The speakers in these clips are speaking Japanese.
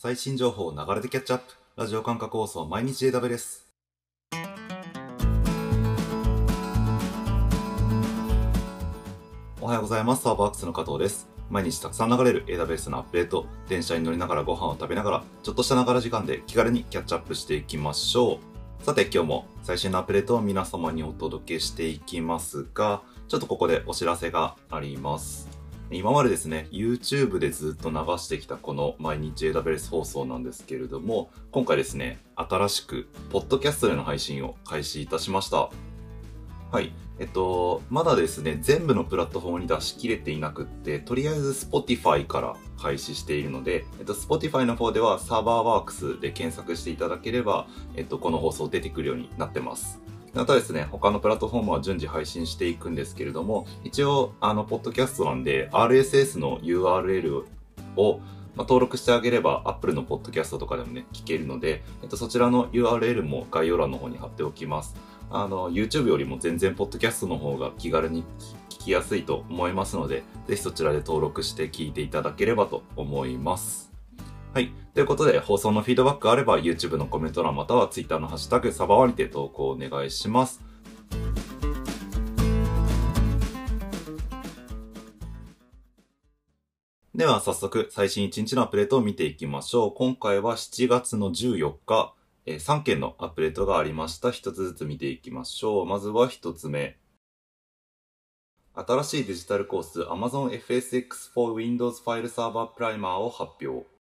最新情報を流れでキャッチアップ。ラジオ感覚放送毎日 AW です。おはようございます。サーバーアクスの加藤です。毎日たくさん流れる AWS のアップデート、電車に乗りながらご飯を食べながら、ちょっとしたながら時間で気軽にキャッチアップしていきましょう。さて今日も最新のアップデートを皆様にお届けしていきますが、ちょっとここでお知らせがあります。今までですね、YouTube でずっと流してきたこの毎日 AWS 放送なんですけれども、今回ですね、新しく、ポッドキャストでの配信を開始いたしました。はい。えっと、まだですね、全部のプラットフォームに出し切れていなくって、とりあえず Spotify から開始しているので、えっと、Spotify の方ではサーバーワークスで検索していただければ、えっと、この放送出てくるようになってます。またですね、他のプラットフォームは順次配信していくんですけれども、一応、あの、ポッドキャストなんで、RSS の URL を、まあ、登録してあげれば、Apple のポッドキャストとかでもね、聞けるので、えっと、そちらの URL も概要欄の方に貼っておきます。あの、YouTube よりも全然、ポッドキャストの方が気軽に聞きやすいと思いますので、ぜひそちらで登録して聞いていただければと思います。はい。ということで、放送のフィードバックがあれば、YouTube のコメント欄または Twitter のハッシュタグ、サバワにて投稿お願いします。では、早速、最新1日のアップデートを見ていきましょう。今回は7月の14日、えー3件のアップデートがありました。一つずつ見ていきましょう。まずは一つ目。新しいデジタルコース Amazon FSX for Windows File Server Primer を発表。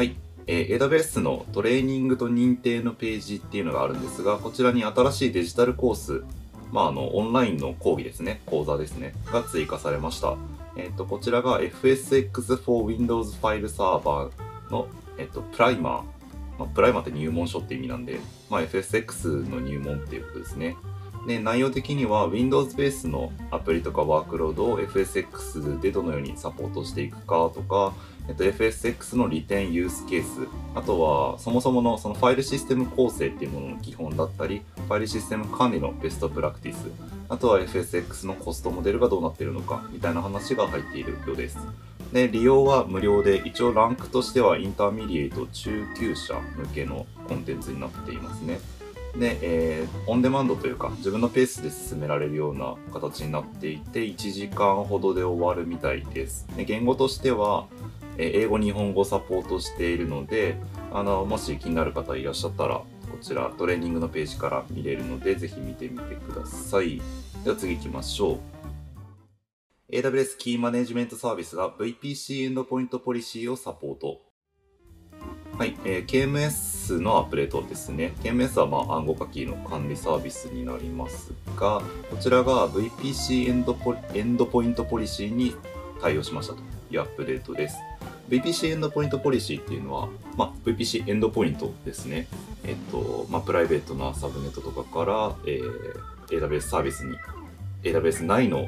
はい。えー AWS のトレーニングと認定のページっていうのがあるんですが、こちらに新しいデジタルコース、まあ、あの、オンラインの講義ですね、講座ですね、が追加されました。えっ、と、こちらが FSX for Windows File Server の、えっ、と、プライマー。まあ、プライマーって入門書って意味なんで、まあ、FSX の入門っていうことですね。で、内容的には Windows ベースのアプリとかワークロードを FSX でどのようにサポートしていくかとか、えっと、FSX の利点ユースケース、あとはそもそものそのファイルシステム構成っていうものの基本だったり、ファイルシステム管理のベストプラクティス、あとは FSx のコストモデルがどうなっているのか、みたいな話が入っているようです。で、利用は無料で、一応ランクとしては Intermediate 中級者向けのコンテンツになっていますね。で、えーオンデマンドというか自分のペースで進められるような形になっていて1時間ほどで終わるみたいです。で言語としては、えー英語日本語サポートしているのであのもし気になる方いらっしゃったらこちらトレーニングのページから見れるのでぜひ見てみてください。では次行きましょう。AWS Key Management Service が VPC エンドポイントポリシーをサポート。はい、えー KMS のアップデートですね。KMS は、まあ、暗号化キーの管理サービスになりますが、こちらが VPC エンドポエンドポイントポリシーに対応しましたというアップデートです。VPC エンドポイントポリシーっていうのは、まあ、VPC エンドポイントですね。えっと、まあ、プライベートなサブネットとかから、えー AWS サービスに、AWS 内の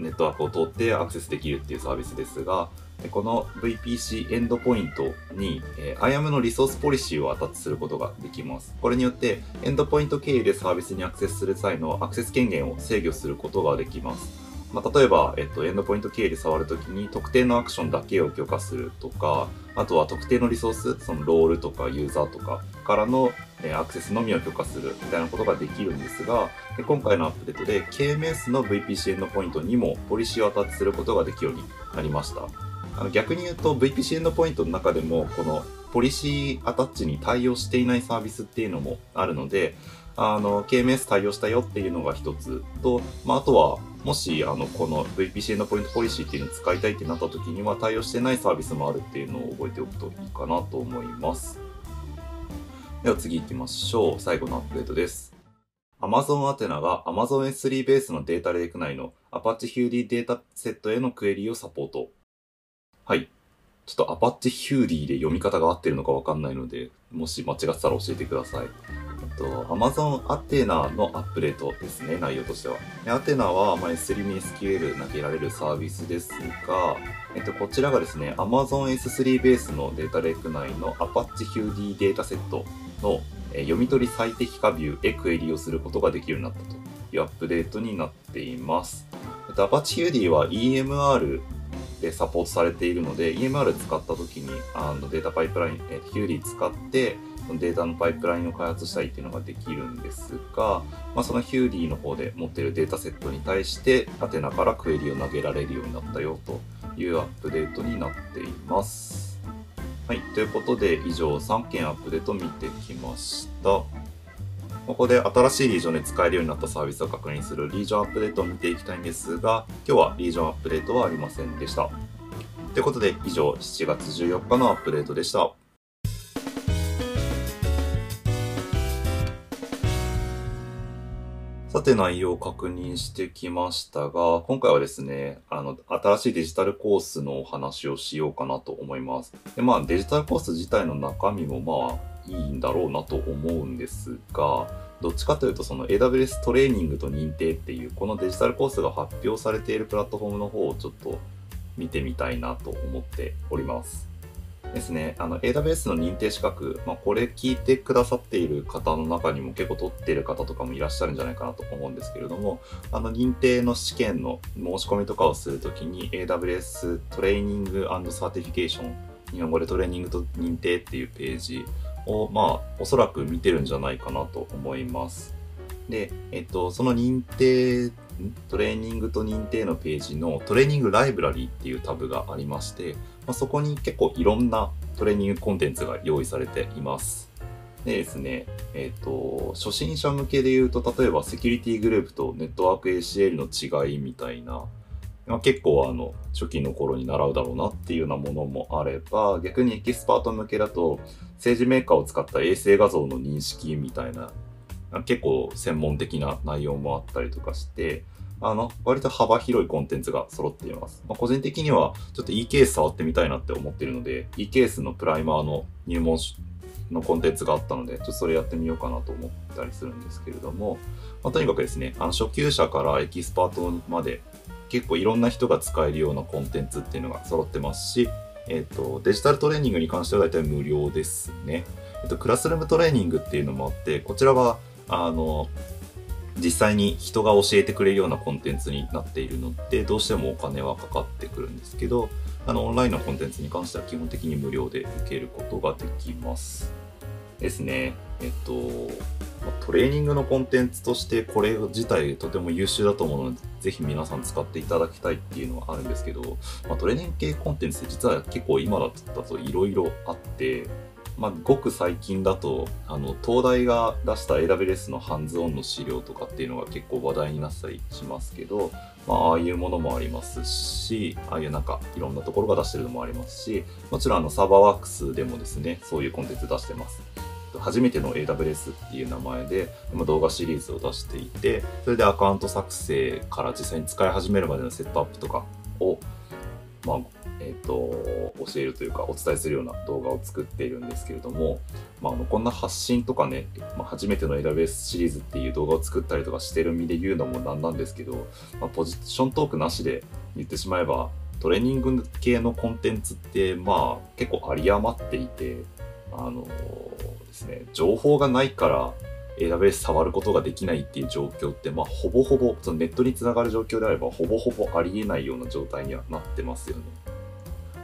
ネットワークを通ってアクセスできるっていうサービスですが、この VPC エンドポイントに、えー IAM のリソースポリシーをアタッチすることができます。これによって、エンドポイント経由でサービスにアクセスする際のアクセス権限を制御することができます。まあ、例えば、えっと、エンドポイント経由で触るときに特定のアクションだけを許可するとか、あとは特定のリソース、そのロールとかユーザーとかからの、えーアクセスのみを許可するみたいなことができるんですが、で今回のアップデートで KMS の VPC エンドポイントにもポリシーをアタッチすることができるようになりました。あの逆に言うと VPC エンドポイントの中でもこのポリシーアタッチに対応していないサービスっていうのもあるので、あの KMS 対応したよっていうのが一つと、まあ、あとはもしあのこの VPC エンドポイントポリシーっていうのを使いたいってなった時には対応してないサービスもあるっていうのを覚えておくといいかなと思います。では次行きましょう。最後のアップデートです。Amazon アテナが Amazon S3 ベースのデータレイク内の Apache Hudi データセットへのクエリをサポート。はい。ちょっと Apache Hudi で読み方が合ってるのかわかんないので、もし間違ってたら教えてください。えっと、Amazon アテナのアップデートですね、内容としては。アテナは、まあ、S3 に SQL 投げられるサービスですが、えっと、こちらがですね、Amazon S3 ベースのデータレイク内の Apache Hudi データセットのえ読み取り最適化ビューへクエリをすることができるようになったというアップデートになっています。えっと、Apache HUD は EMR サポートされているので EMR 使った時にあのデータパイプライン、え、ヒューリー使ってデータのパイプラインを開発したりっていうのができるんですが、まあ、そのヒューリーの方で持ってるデータセットに対してアテナからクエリを投げられるようになったよというアップデートになっています。はい、ということで以上3件アップデート見てきました。ここで新しいリージョンで使えるようになったサービスを確認するリージョンアップデートを見ていきたいんですが、今日はリージョンアップデートはありませんでした。ということで以上7月14日のアップデートでした。さて内容を確認してきましたが、今回はですね、あの、新しいデジタルコースのお話をしようかなと思います。で、まあデジタルコース自体の中身もまあいいんだろうなと思うんですが、どっちかというとその AWS トレーニングと認定っていうこのデジタルコースが発表されているプラットフォームの方をちょっと見てみたいなと思っております。ですね、あの AWS の認定資格、まあ、これ聞いてくださっている方の中にも結構取ってる方とかもいらっしゃるんじゃないかなと思うんですけれども、あの認定の試験の申し込みとかをするときに AWS Training Certification、日本語でトレーニングと認定っていうページを、まあ、おそらく見てるんじゃないかなと思います。で、えっと、その認定、トレーニングと認定のページのトレーニングライブラリーっていうタブがありまして、まあ、そこに結構いろんなトレーニングコンテンツが用意されています。でですね、えっ、と、初心者向けで言うと、例えばセキュリティグループとネットワーク ACL の違いみたいな、まあ、結構あの、初期の頃に習うだろうなっていうようなものもあれば、逆にエキスパート向けだと、 SageMaker を使った衛星画像の認識みたいな、結構専門的な内容もあったりとかして、あの、割と幅広いコンテンツが揃っています。まあ、個人的には、ちょっと e ケース触ってみたいなって思ってるので、e ケースのプライマーの入門のコンテンツがあったので、ちょっとそれやってみようかなと思ったりするんですけれども、まあ、とにかくですね、あの初級者からエキスパートまで、結構いろんな人が使えるようなコンテンツっていうのが揃ってますし、えっ、ー、と、デジタルトレーニングに関しては大体無料ですね。えっ、ー、と、クラスルームトレーニングっていうのもあって、こちらは、あの、実際に人が教えてくれるようなコンテンツになっているので、どうしてもお金はかかってくるんですけど、あの、オンラインのコンテンツに関しては基本的に無料で受けることができます。ですね。えっと、トレーニングのコンテンツとしてこれ自体とても優秀だと思うので、ぜひ皆さん使っていただきたいっていうのはあるんですけど、まあ、トレーニング系コンテンツって実は結構今だといろいろあって、まあ、ごく最近だと、あの、東大が出した AWS のハンズオンの資料とかっていうのが結構話題になったりしますけど、まあ、あいうものもありますし、ああいうなんかいろんなところが出してるのもありますし、もちろんあの、サーバーワークスでもですね、そういうコンテンツ出してます。初めての AWS っていう名前で動画シリーズを出していて、それでアカウント作成から実際に使い始めるまでのセットアップとかを、まあ、えっ、ー、と、教えるというか、お伝えするような動画を作っているんですけれども、まあ、あの、こんな発信とかね、まあ、初めての AWS シリーズっていう動画を作ったりとかしてる身で言うのもなんなんですけど、まあ、ポジショントークなしで言ってしまえば、トレーニング系のコンテンツって、まあ、結構有り余っていて、あのー、ですね、情報がないから、AWS 触ることができないっていう状況って、まあ、ほぼほぼ、そのネットにつながる状況であれば、ほぼほぼありえないような状態にはなってますよね。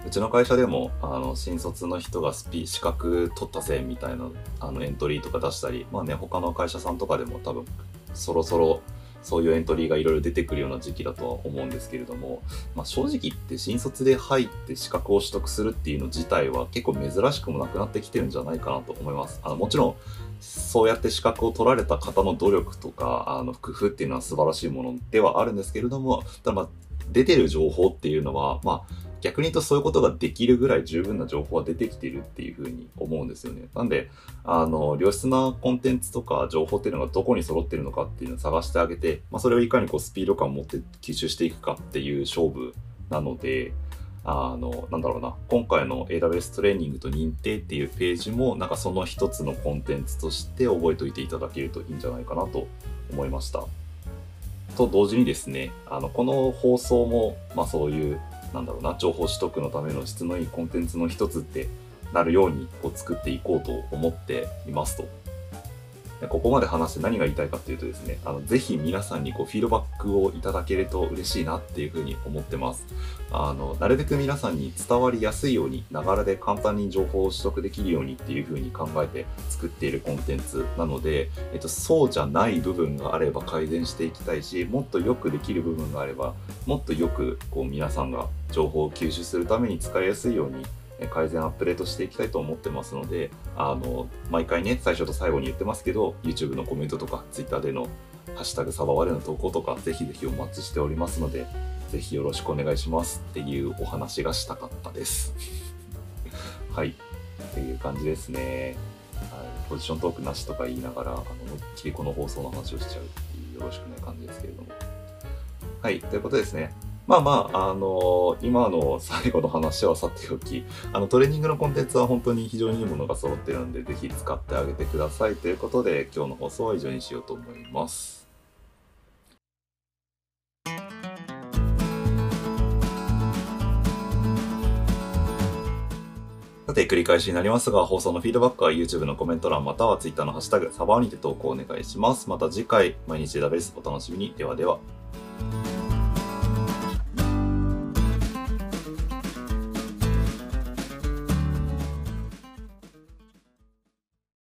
うちの会社でも、あの、新卒の人がスピ、資格取ったぜみたいな、あの、エントリーとか出したり、まあね、他の会社さんとかでも多分、そろそろ、そういうエントリーがいろいろ出てくるような時期だとは思うんですけれども、まあ、正直言って新卒で入って資格を取得するっていうの自体は結構珍しくもなくなってきてるんじゃないかなと思います。あのもちろん、そうやって資格を取られた方の努力とか、あの工夫っていうのは素晴らしいものではあるんですけれども、ただまあ、出てる情報っていうのは、まあ、逆に言うとそういうことができるぐらい十分な情報は出てきてるっていうふうに思うんですよね。なんで、あの、良質なコンテンツとか情報っていうのがどこに揃ってるのかっていうのを探してあげて、まあ、それをいかにこうスピード感を持って吸収していくかっていう勝負なので、あの、なんだろうな、今回の AWS トレーニングと認定っていうページも、なんかその一つのコンテンツとして覚えておいていただけるといいんじゃないかなと思いました。と同時にですね、あの、この放送も、まあそういうなんだろうな、情報取得のための質のいいコンテンツの一つってなるようにこう作っていこうと思っていますと。ここまで話して何が言いたいかっていうとですね、あの、ぜひ皆さんにこうフィードバックをいただけると嬉しいなっていうふうに思ってます。あの、なるべく皆さんに伝わりやすいように、ながらで簡単に情報を取得できるようにっていうふうに考えて作っているコンテンツなので、えっと、そうじゃない部分があれば改善していきたいし、もっとよくできる部分があれば、もっとよくこう皆さんが情報を吸収するために使いやすいように改善アップデートしていきたいと思ってますので、あの、毎回ね、最初と最後に言ってますけど、YouTube のコメントとか、Twitter でのハッシュタグサバワレの投稿とか、ぜひぜひお待ちしておりますので、ぜひよろしくお願いしますっていうお話がしたかったです。はい。っていう感じですね。はい、ポジショントークなしとか言いながら、あの、思いっきりこの放送の話をしちゃうっていうよろしくない感じですけれども。はい、ということですね。まあまあ、あのー、今の最後の話はさておき、あの、トレーニングのコンテンツは本当に非常にいいものが揃ってるんで、ぜひ使ってあげてくださいということで、今日の放送は以上にしようと思います。さて、繰り返しになりますが、放送のフィードバックは YouTube のコメント欄または Twitter のハッシュタグ、サバーにて投稿お願いします。また次回、毎日ダベースお楽しみに。ではでは。